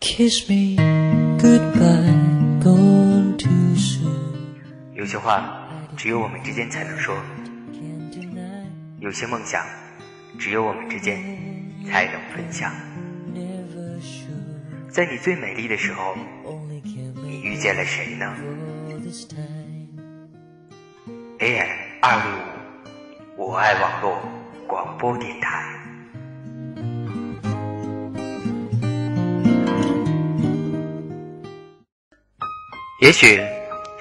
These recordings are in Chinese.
Kiss me goodbye, gone too soon. 有些话只有我们之间才能说，有些梦想只有我们之间才能分享。在你最美丽的时候，你遇见了谁呢？AM 二六五，我爱网络广播电台。也许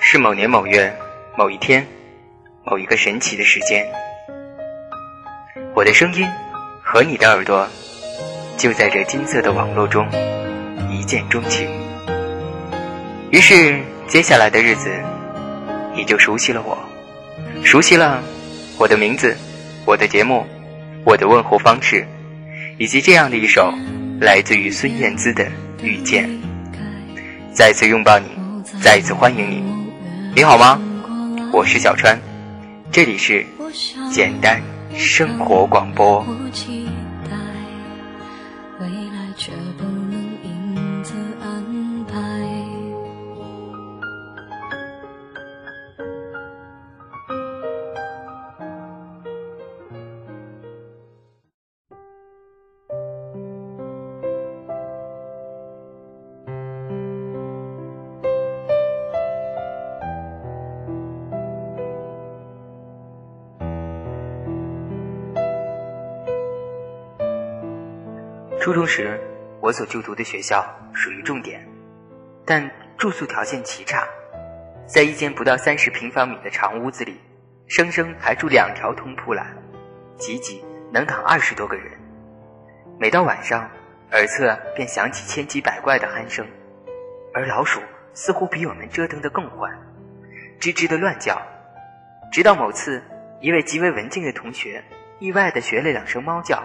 是某年某月某一天某一个神奇的时间，我的声音和你的耳朵就在这金色的网络中一见钟情。于是接下来的日子，你就熟悉了我，熟悉了我的名字、我的节目、我的问候方式，以及这样的一首来自于孙燕姿的《遇见》，再次拥抱你。再一次欢迎你，你好吗？我是小川，这里是简单生活广播。初中时，我所就读的学校属于重点，但住宿条件奇差，在一间不到三十平方米的长屋子里，生生排出两条通铺来，挤挤能躺二十多个人。每到晚上，耳侧便响起千奇百怪的鼾声，而老鼠似乎比我们折腾得更欢，吱吱的乱叫。直到某次，一位极为文静的同学意外地学了两声猫叫。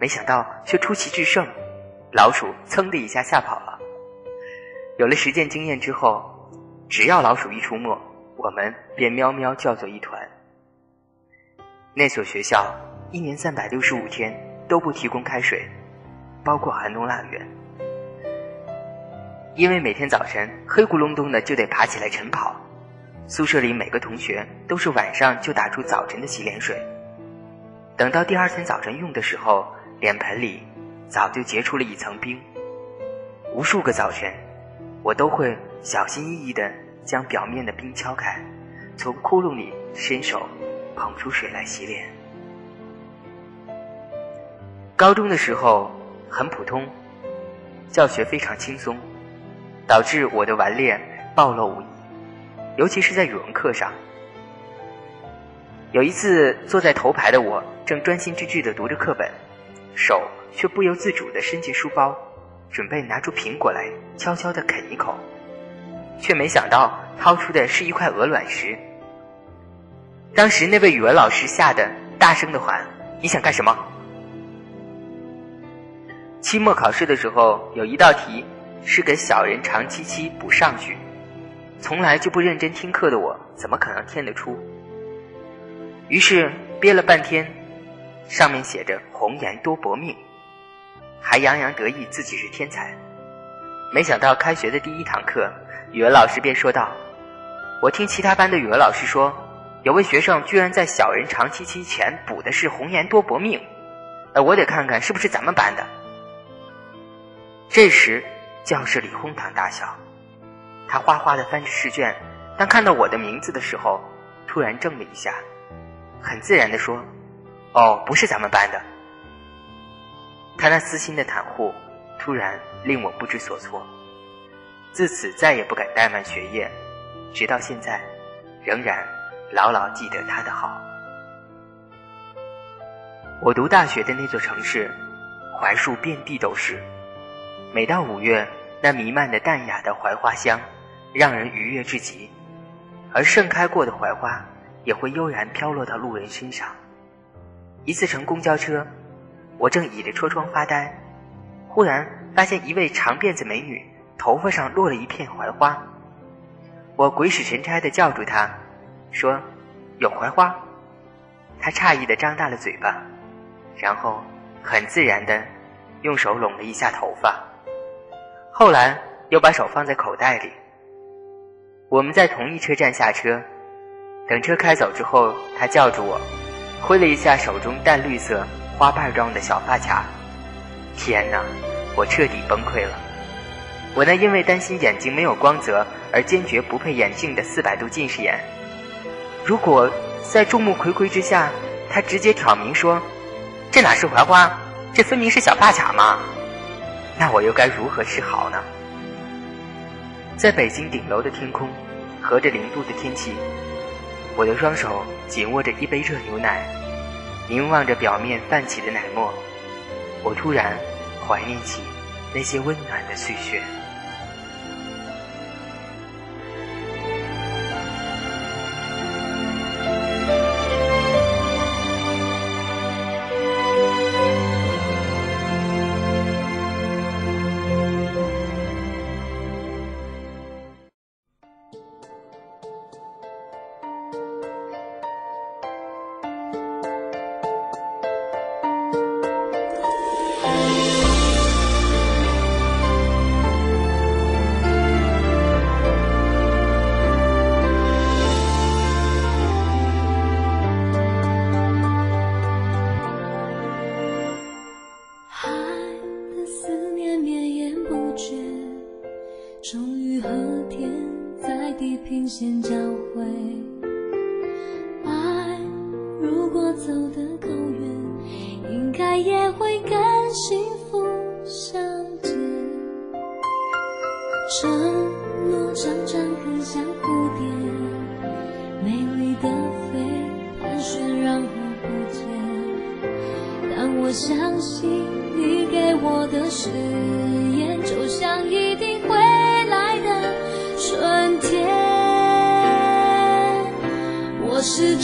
没想到却出奇制胜，老鼠噌的一下吓跑了。有了实践经验之后，只要老鼠一出没，我们便喵喵叫作一团。那所学校一年三百六十五天都不提供开水，包括寒冬腊月，因为每天早晨黑咕隆咚的就得爬起来晨跑，宿舍里每个同学都是晚上就打出早晨的洗脸水，等到第二天早晨用的时候。脸盆里早就结出了一层冰，无数个早晨，我都会小心翼翼地将表面的冰敲开，从窟窿里伸手捧出水来洗脸。高中的时候很普通，教学非常轻松，导致我的顽劣暴露无遗，尤其是在语文课上。有一次，坐在头排的我正专心致志地读着课本。手却不由自主地伸进书包，准备拿出苹果来悄悄地啃一口，却没想到掏出的是一块鹅卵石。当时那位语文老师吓得大声地喊：“你想干什么？”期末考试的时候，有一道题是给小人长戚戚补上句，从来就不认真听课的我，怎么可能填得出？于是憋了半天。上面写着“红颜多薄命”，还洋洋得意自己是天才。没想到开学的第一堂课，语文老师便说道：“我听其他班的语文老师说，有位学生居然在小人长期期前补的是‘红颜多薄命’，呃，我得看看是不是咱们班的。”这时，教室里哄堂大笑。他哗哗地翻着试卷，当看到我的名字的时候，突然怔了一下，很自然地说。哦，不是咱们班的。他那私心的袒护，突然令我不知所措。自此再也不敢怠慢学业，直到现在，仍然牢牢记得他的好。我读大学的那座城市，槐树遍地都是。每到五月，那弥漫的淡雅的槐花香，让人愉悦至极。而盛开过的槐花，也会悠然飘落到路人身上。一次乘公交车，我正倚着车窗发呆，忽然发现一位长辫子美女头发上落了一片槐花。我鬼使神差地叫住她，说：“有槐花。”她诧异地张大了嘴巴，然后很自然地用手拢了一下头发，后来又把手放在口袋里。我们在同一车站下车，等车开走之后，他叫住我，挥了一下手中淡绿色花瓣状的小发卡。天哪，我彻底崩溃了！我那因为担心眼睛没有光泽而坚决不配眼镜的四百度近视眼，如果在众目睽睽之下，他直接挑明说：“这哪是槐花，这分明是小发卡嘛！”那我又该如何是好呢？在北京顶楼的天空，和着零度的天气，我的双手紧握着一杯热牛奶，凝望着表面泛起的奶沫，我突然怀念起那些温暖的岁月。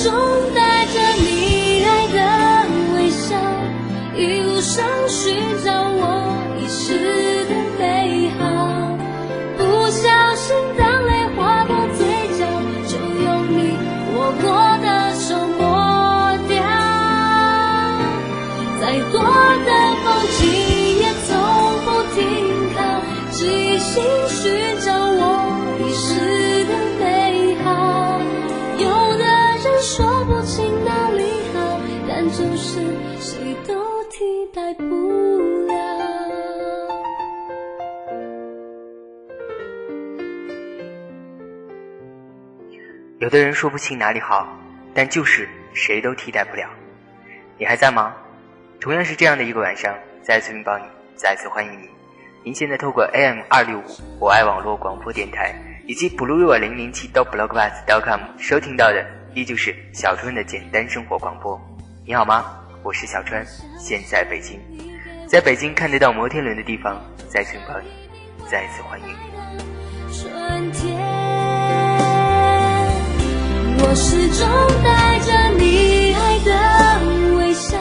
我代不了。有的人说不清哪里好，但就是谁都替代不了。你还在吗？同样是这样的一个晚上，再次拥抱你，再次欢迎你。您现在透过 AM 二六五我爱网络广播电台以及 blue 零零七 dot blogbus dot com 收听到的，依旧是小春的简单生活广播。你好吗？我是小川，现在北京，在北京看得到摩天轮的地方，再次拥抱你，再次欢迎你。春天，我始终带着你爱的微笑。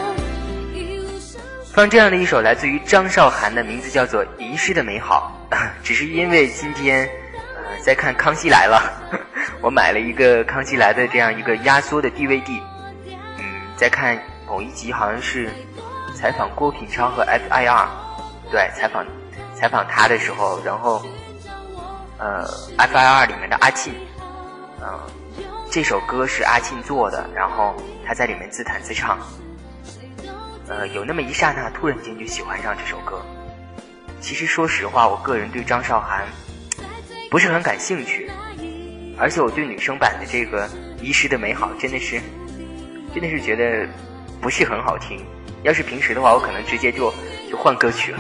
放这样的一首来自于张韶涵的名字叫做《遗失的美好》，只是因为今天，呃，在看《康熙来了》，我买了一个《康熙来的》这样一个压缩的 DVD，嗯，在看某一集好像是采访郭品超和 F.I.R，对，采访采访他的时候，然后，呃，F.I.R 里面的阿庆，嗯，这首歌是阿庆做的，然后他在里面自弹自唱。呃，有那么一刹那，突然间就喜欢上这首歌。其实说实话，我个人对张韶涵不是很感兴趣，而且我对女生版的这个《遗失的美好》真的是，真的是觉得不是很好听。要是平时的话，我可能直接就就换歌曲了。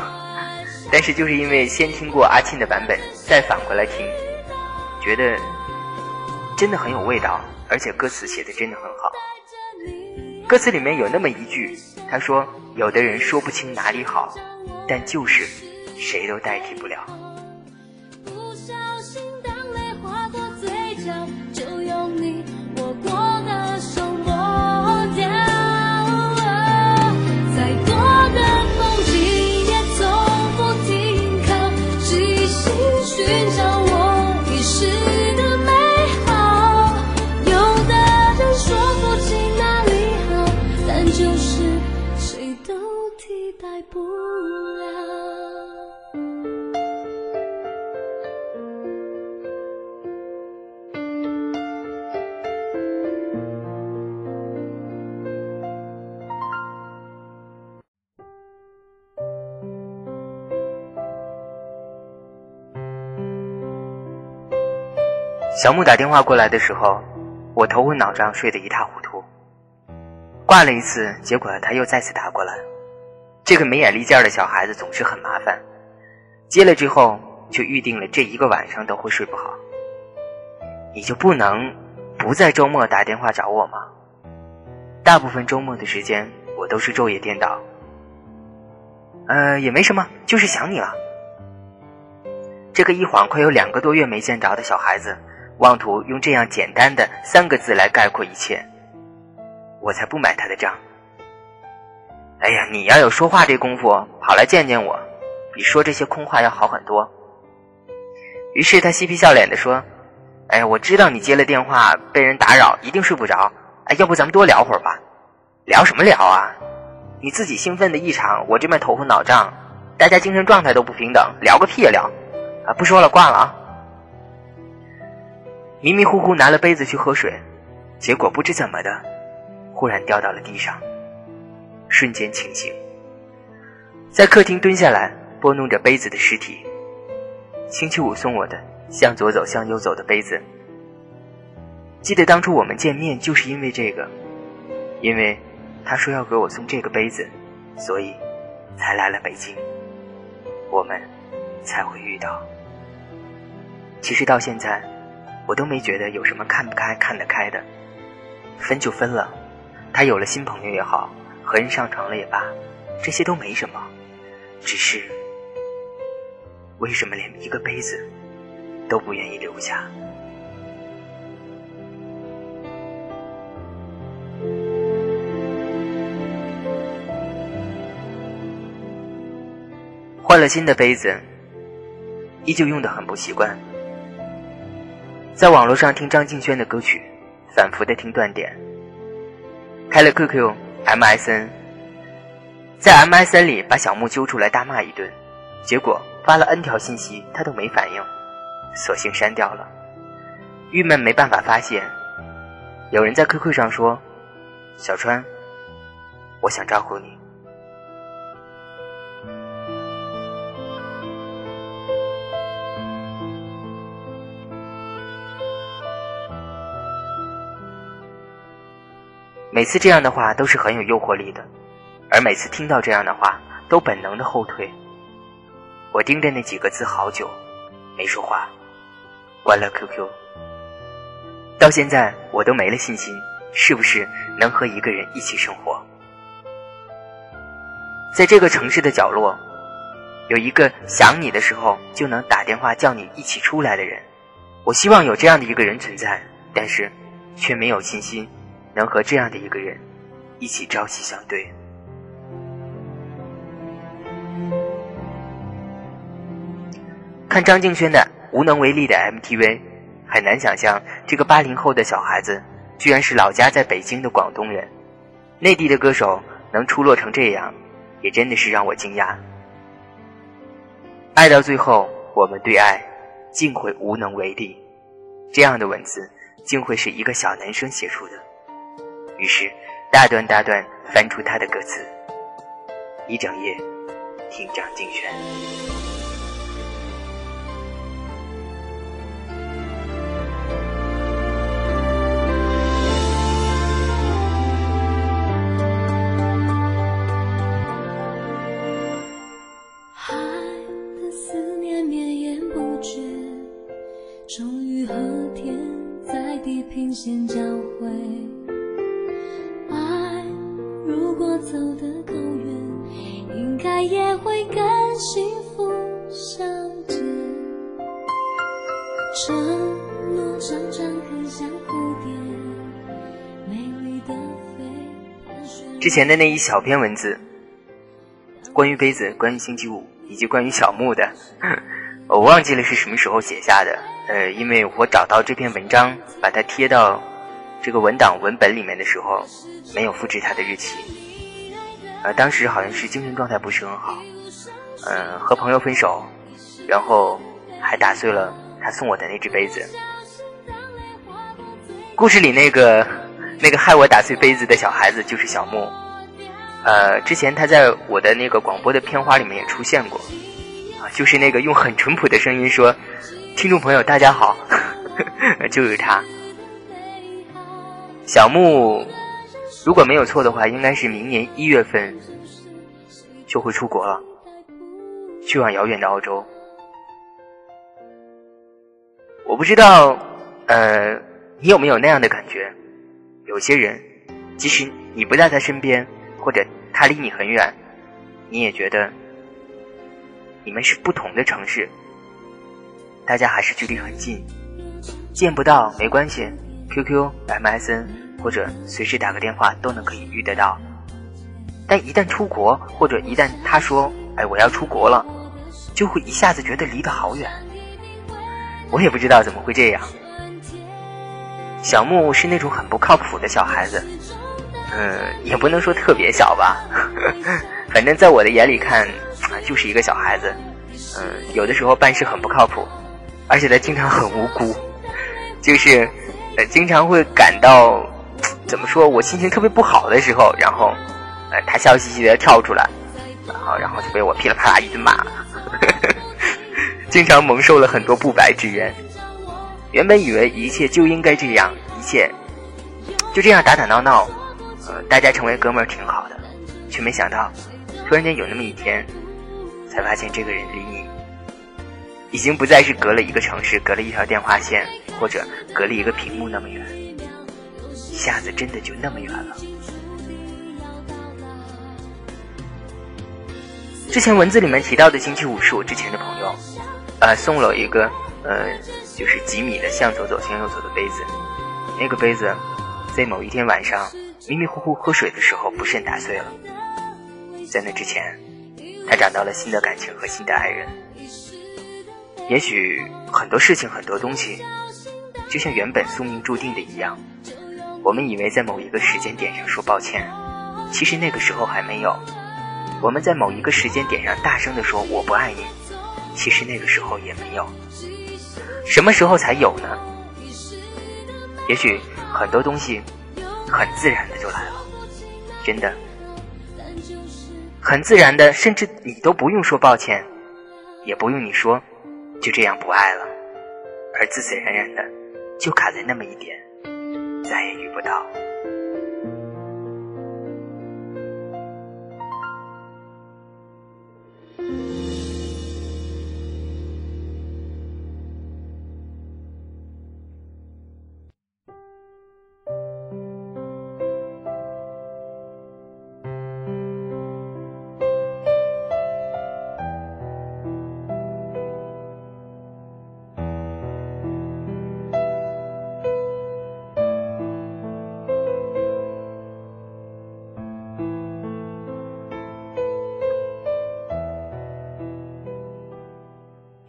但是就是因为先听过阿庆的版本，再反过来听，觉得真的很有味道，而且歌词写的真的很好。歌词里面有那么一句。他说：“有的人说不清哪里好，但就是谁都代替不了。”不了。小木打电话过来的时候，我头昏脑胀，睡得一塌糊涂。挂了一次，结果他又再次打过来。这个没眼力见儿的小孩子总是很麻烦。接了之后，就预定了这一个晚上都会睡不好。你就不能不在周末打电话找我吗？大部分周末的时间，我都是昼夜颠倒。呃，也没什么，就是想你了。这个一晃快有两个多月没见着的小孩子。妄图用这样简单的三个字来概括一切，我才不买他的账。哎呀，你要有说话这功夫，跑来见见我，比说这些空话要好很多。于是他嬉皮笑脸的说：“哎，我知道你接了电话被人打扰，一定睡不着。哎，要不咱们多聊会儿吧？聊什么聊啊？你自己兴奋的异常，我这边头昏脑胀，大家精神状态都不平等，聊个屁呀聊！啊，不说了，挂了啊。”迷迷糊糊拿了杯子去喝水，结果不知怎么的，忽然掉到了地上，瞬间清醒。在客厅蹲下来拨弄着杯子的尸体。星期五送我的向左走向右走的杯子。记得当初我们见面就是因为这个，因为他说要给我送这个杯子，所以才来了北京。我们才会遇到。其实到现在。我都没觉得有什么看不开、看得开的，分就分了，他有了新朋友也好，和人上床了也罢，这些都没什么，只是为什么连一个杯子都不愿意留下？换了新的杯子，依旧用的很不习惯。在网络上听张敬轩的歌曲，反复的听断点。开了 QQ、MSN，在 MSN 里把小木揪出来大骂一顿，结果发了 N 条信息他都没反应，索性删掉了。郁闷没办法发泄，有人在 QQ 上说：“小川，我想照顾你。”每次这样的话都是很有诱惑力的，而每次听到这样的话，都本能的后退。我盯着那几个字好久，没说话，关了 QQ。到现在我都没了信心，是不是能和一个人一起生活？在这个城市的角落，有一个想你的时候就能打电话叫你一起出来的人。我希望有这样的一个人存在，但是却没有信心。能和这样的一个人一起朝夕相对。看张敬轩的《无能为力》的 MTV，很难想象这个八零后的小孩子居然是老家在北京的广东人。内地的歌手能出落成这样，也真的是让我惊讶。爱到最后，我们对爱竟会无能为力，这样的文字竟会是一个小男生写出的。于是大段大段翻出他的歌词，一整夜听张敬轩。海的思念绵延不绝，终于和天在地平线交汇。走得更远，应该也会更幸福。相之前的那一小篇文字，关于杯子，关于星期五，以及关于小木的，我忘记了是什么时候写下的。呃，因为我找到这篇文章，把它贴到这个文档文本里面的时候，没有复制它的日期。呃，当时好像是精神状态不是很好，嗯，和朋友分手，然后还打碎了他送我的那只杯子。故事里那个。那个害我打碎杯子的小孩子就是小木，呃，之前他在我的那个广播的片花里面也出现过，啊，就是那个用很淳朴的声音说：“听众朋友，大家好，就是他。小木，如果没有错的话，应该是明年一月份就会出国了，去往遥远的澳洲。我不知道，呃，你有没有那样的感觉？有些人，即使你不在他身边，或者他离你很远，你也觉得你们是不同的城市，大家还是距离很近，见不到没关系，QQ、MSN 或者随时打个电话都能可以遇得到。但一旦出国，或者一旦他说“哎，我要出国了”，就会一下子觉得离得好远。我也不知道怎么会这样。小木是那种很不靠谱的小孩子，嗯，也不能说特别小吧，反正在我的眼里看，就是一个小孩子。嗯，有的时候办事很不靠谱，而且他经常很无辜，就是呃，经常会感到怎么说我心情特别不好的时候，然后呃，他笑嘻嘻的跳出来，然后然后就被我噼里啪啦一顿骂。经常蒙受了很多不白之冤。原本以为一切就应该这样，一切就这样打打闹闹，呃，大家成为哥们儿挺好的。却没想到，突然间有那么一天，才发现这个人离你已经不再是隔了一个城市、隔了一条电话线，或者隔了一个屏幕那么远，下子真的就那么远了。之前文字里面提到的星期五是我之前的朋友。呃，送了一个呃，就是几米的向左走向右走的杯子。那个杯子在某一天晚上迷迷糊糊喝水的时候不慎打碎了。在那之前，他找到了新的感情和新的爱人。也许很多事情、很多东西，就像原本宿命注定的一样，我们以为在某一个时间点上说抱歉，其实那个时候还没有。我们在某一个时间点上大声的说我不爱你。其实那个时候也没有，什么时候才有呢？也许很多东西很自然的就来了，真的，很自然的，甚至你都不用说抱歉，也不用你说就这样不爱了，而自自然然的就卡在那么一点，再也遇不到。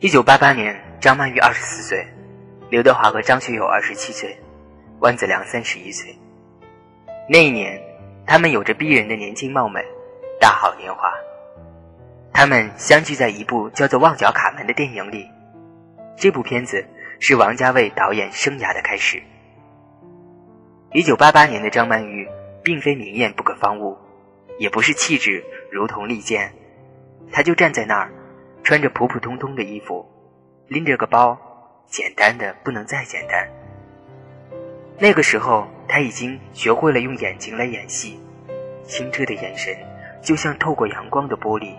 一九八八年，张曼玉二十四岁，刘德华和张学友二十七岁，万梓良三十一岁。那一年，他们有着逼人的年轻貌美，大好年华。他们相聚在一部叫做《旺角卡门》的电影里。这部片子是王家卫导演生涯的开始。一九八八年的张曼玉，并非明艳不可方物，也不是气质如同利剑，她就站在那儿。穿着普普通通的衣服，拎着个包，简单的不能再简单。那个时候，他已经学会了用眼睛来演戏，清澈的眼神就像透过阳光的玻璃。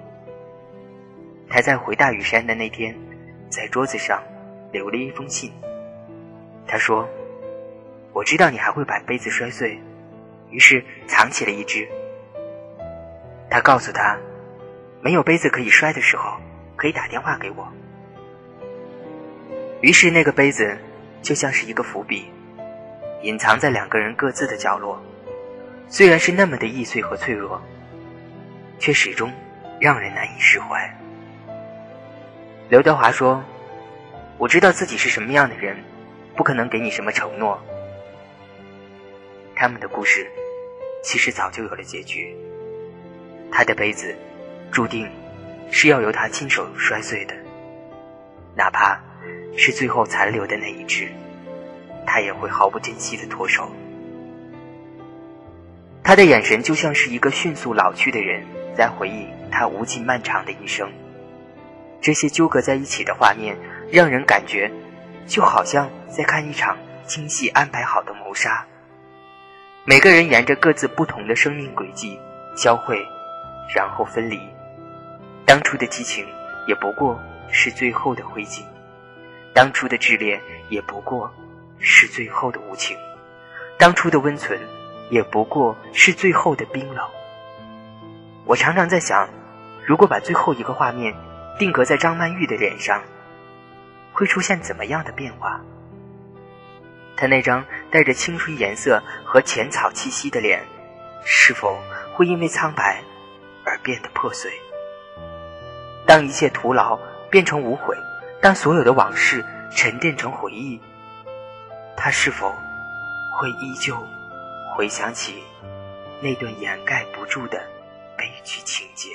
他在回大屿山的那天，在桌子上留了一封信。他说：“我知道你还会把杯子摔碎，于是藏起了一只。”他告诉他：“没有杯子可以摔的时候。”可以打电话给我。于是那个杯子就像是一个伏笔，隐藏在两个人各自的角落。虽然是那么的易碎和脆弱，却始终让人难以释怀。刘德华说：“我知道自己是什么样的人，不可能给你什么承诺。”他们的故事其实早就有了结局。他的杯子注定。是要由他亲手摔碎的，哪怕是最后残留的那一只，他也会毫不珍惜的脱手。他的眼神就像是一个迅速老去的人在回忆他无尽漫长的一生。这些纠葛在一起的画面，让人感觉就好像在看一场精细安排好的谋杀。每个人沿着各自不同的生命轨迹交汇，然后分离。当初的激情也不过是最后的灰烬，当初的炽烈也不过是最后的无情，当初的温存也不过是最后的冰冷。我常常在想，如果把最后一个画面定格在张曼玉的脸上，会出现怎么样的变化？她那张带着青春颜色和浅草气息的脸，是否会因为苍白而变得破碎？当一切徒劳变成无悔，当所有的往事沉淀成回忆，他是否会依旧回想起那段掩盖不住的悲剧情节？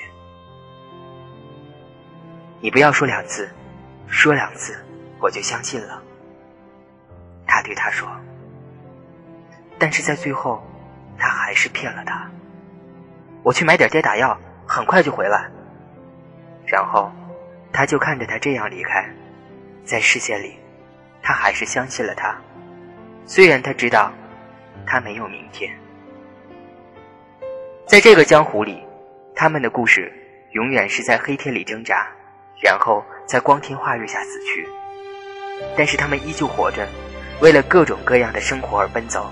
你不要说两次，说两次我就相信了。他对他说，但是在最后，他还是骗了他。我去买点跌打药，很快就回来。然后，他就看着他这样离开，在视线里，他还是相信了他，虽然他知道，他没有明天。在这个江湖里，他们的故事永远是在黑天里挣扎，然后在光天化日下死去。但是他们依旧活着，为了各种各样的生活而奔走。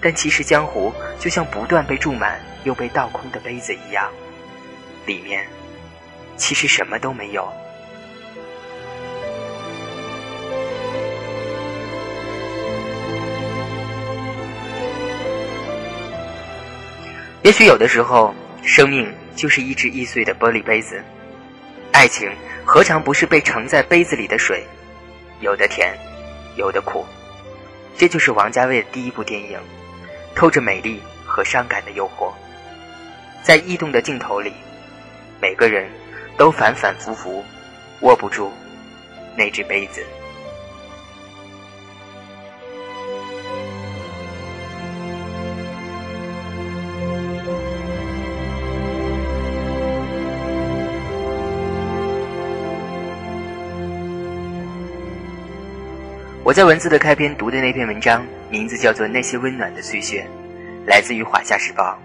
但其实江湖就像不断被注满又被倒空的杯子一样，里面。其实什么都没有。也许有的时候，生命就是一只易碎的玻璃杯子，爱情何尝不是被盛在杯子里的水，有的甜，有的苦。这就是王家卫的第一部电影，透着美丽和伤感的诱惑，在异动的镜头里，每个人。都反反复复握不住那只杯子。我在文字的开篇读的那篇文章，名字叫做《那些温暖的碎屑》，来自于《华夏时报》。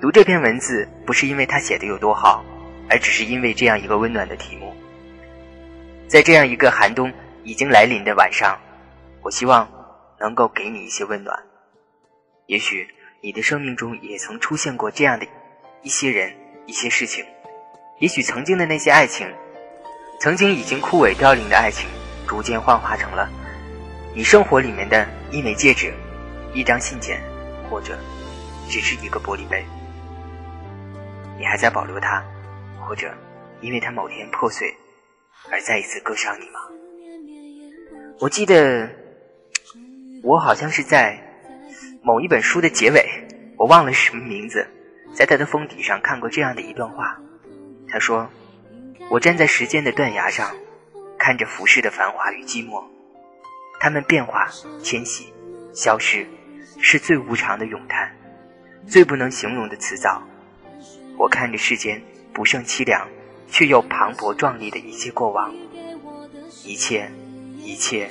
读这篇文字，不是因为他写的有多好。而只是因为这样一个温暖的题目，在这样一个寒冬已经来临的晚上，我希望能够给你一些温暖。也许你的生命中也曾出现过这样的一些人、一些事情。也许曾经的那些爱情，曾经已经枯萎凋零的爱情，逐渐幻化成了你生活里面的一枚戒指、一张信件，或者只是一个玻璃杯。你还在保留它？或者，因为它某天破碎，而再一次割伤你吗？我记得，我好像是在某一本书的结尾，我忘了是什么名字，在它的封底上看过这样的一段话。他说：“我站在时间的断崖上，看着浮世的繁华与寂寞，它们变化、迁徙、消失，是最无常的咏叹，最不能形容的辞藻。我看着世间。”不胜凄凉，却又磅礴壮丽的一切过往，一切，一切，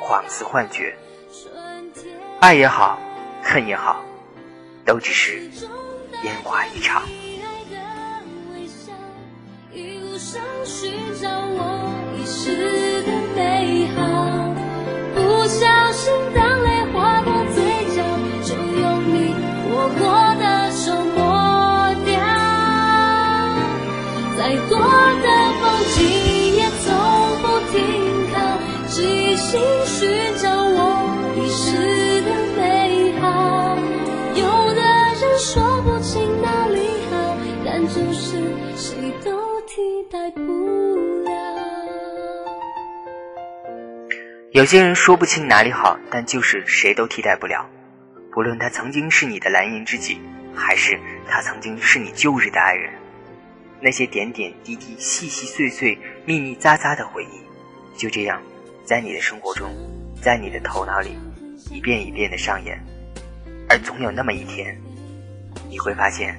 恍似幻觉。爱也好，恨也好，都只是烟花一场。有些人说不清哪里好，但就是谁都替代不了。不论他曾经是你的蓝颜知己，还是他曾经是你旧日的爱人。那些点点滴滴、细细碎碎、密密匝匝的回忆，就这样，在你的生活中，在你的头脑里，一遍一遍的上演。而总有那么一天，你会发现，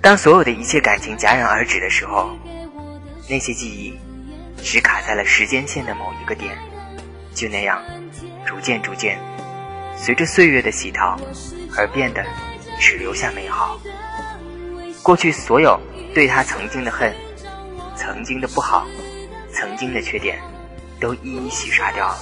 当所有的一切感情戛然而止的时候，那些记忆，只卡在了时间线的某一个点，就那样，逐渐逐渐，随着岁月的洗淘，而变得只留下美好。过去所有对他曾经的恨、曾经的不好、曾经的缺点，都一一洗刷掉了。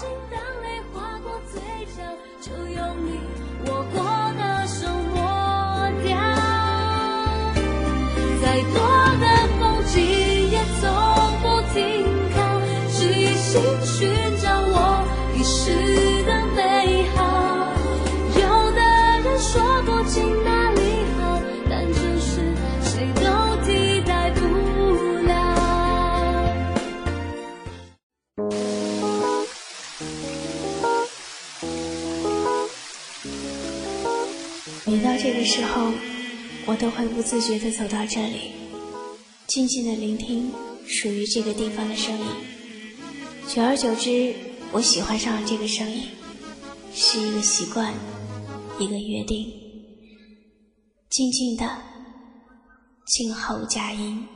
时候。我都会不自觉地走到这里，静静地聆听属于这个地方的声音。久而久之，我喜欢上了这个声音，是一个习惯，一个约定。静静的，静候佳音。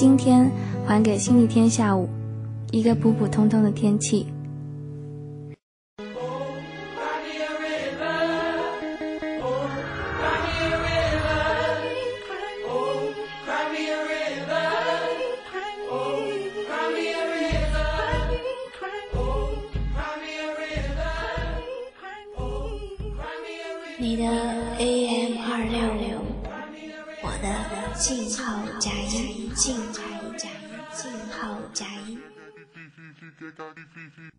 今天，还给星期天下午一个普普通通的天气。我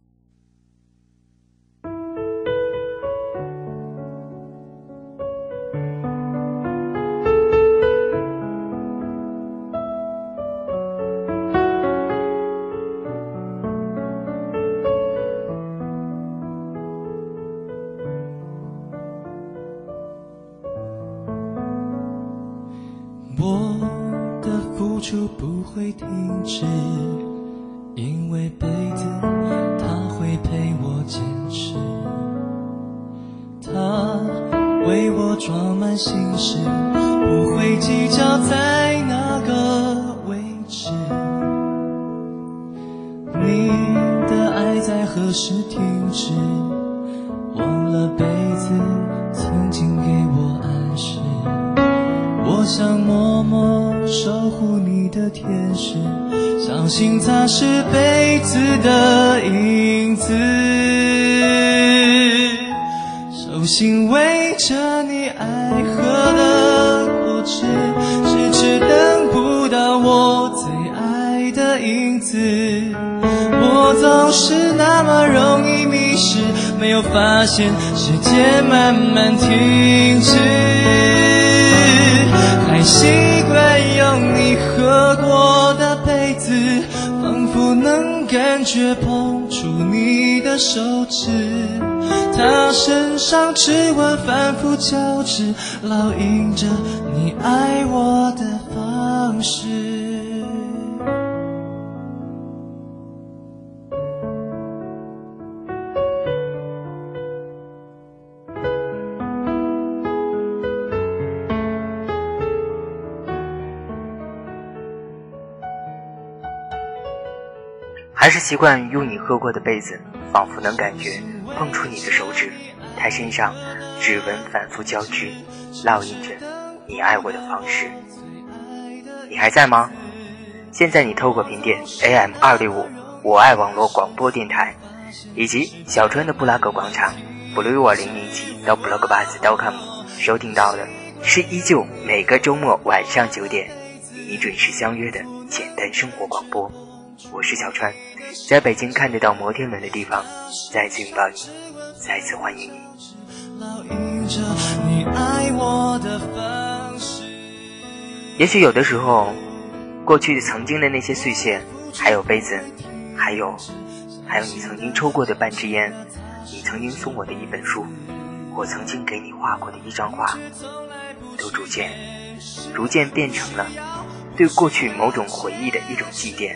相信它是杯子的影子，手心围着你爱喝的果汁，迟迟等不到我最爱的影子。我总是那么容易迷失，没有发现时间慢慢停止。还习惯用你喝过，感觉碰触你的手指。他身上指纹反复交织，烙印着你爱我的方式。还是习惯用你喝过的杯子，仿佛能感觉碰触你的手指，他身上指纹反复交织，烙印着你爱我的方式。你还在吗？现在你透过频点 AM 二六五我爱网络广播电台，以及小川的布拉格广场 blue 二零零七到 blogbus.com 收听到的，是依旧每个周末晚上九点与你准时相约的简单生活广播。我是小川，在北京看得到摩天轮的地方，再次拥抱你，再次欢迎你。也许有的时候，过去曾经的那些碎屑，还有杯子，还有，还有你曾经抽过的半支烟，你曾经送我的一本书，我曾经给你画过的一张画，都逐渐、逐渐变成了对过去某种回忆的一种祭奠。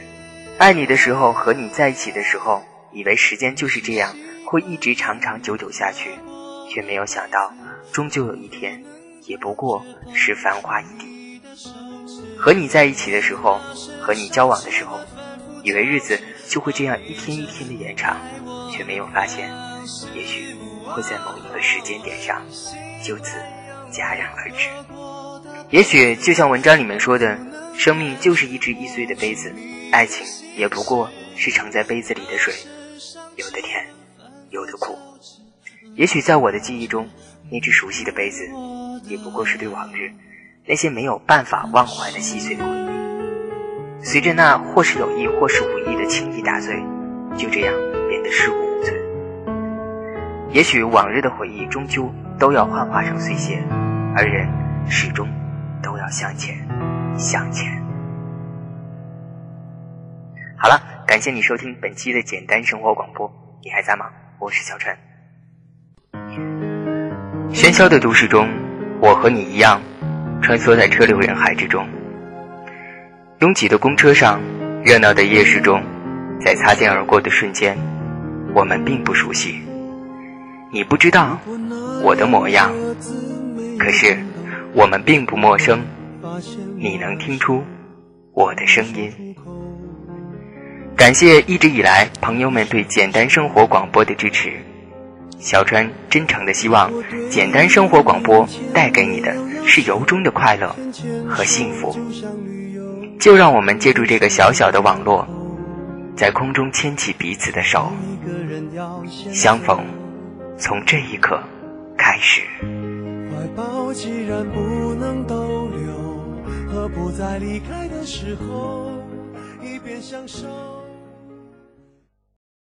爱你的时候，和你在一起的时候，以为时间就是这样，会一直长长久久下去，却没有想到，终究有一天，也不过是繁花一地。和你在一起的时候，和你交往的时候，以为日子就会这样一天一天的延长，却没有发现，也许。会在某一个时间点上，就此戛然而止。也许就像文章里面说的，生命就是一只易碎的杯子，爱情也不过是盛在杯子里的水，有的甜，有的苦。也许在我的记忆中，那只熟悉的杯子，也不过是对往日那些没有办法忘怀的细碎回忆，随着那或是有意或是无意的轻易打碎，就这样变得尸骨无存。也许往日的回忆终究都要幻化成碎屑，而人始终都要向前，向前。好了，感谢你收听本期的简单生活广播，你还在吗？我是小陈。喧嚣的都市中，我和你一样，穿梭在车流人海之中。拥挤的公车上，热闹的夜市中，在擦肩而过的瞬间，我们并不熟悉。你不知道我的模样，可是我们并不陌生。你能听出我的声音？感谢一直以来朋友们对简单生活广播的支持。小川真诚的希望，简单生活广播带给你的是由衷的快乐和幸福。就让我们借助这个小小的网络，在空中牵起彼此的手，相逢。从这一刻开始怀抱既然不能逗留何不在离开的时候一边享受